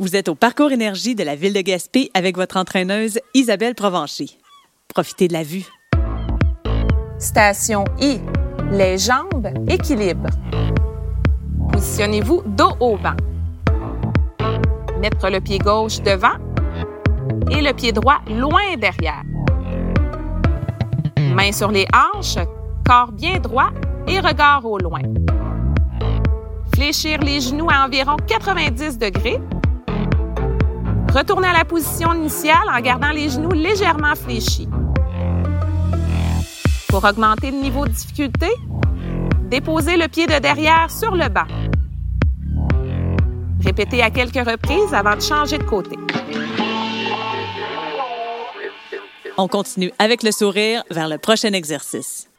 Vous êtes au parcours énergie de la ville de Gaspé avec votre entraîneuse Isabelle Provencher. Profitez de la vue. Station I. Les jambes équilibre. Positionnez-vous dos au vent. Mettre le pied gauche devant et le pied droit loin derrière. Mains sur les hanches, corps bien droit et regard au loin. Fléchir les genoux à environ 90 degrés. Retournez à la position initiale en gardant les genoux légèrement fléchis. Pour augmenter le niveau de difficulté, déposez le pied de derrière sur le bas. Répétez à quelques reprises avant de changer de côté. On continue avec le sourire vers le prochain exercice.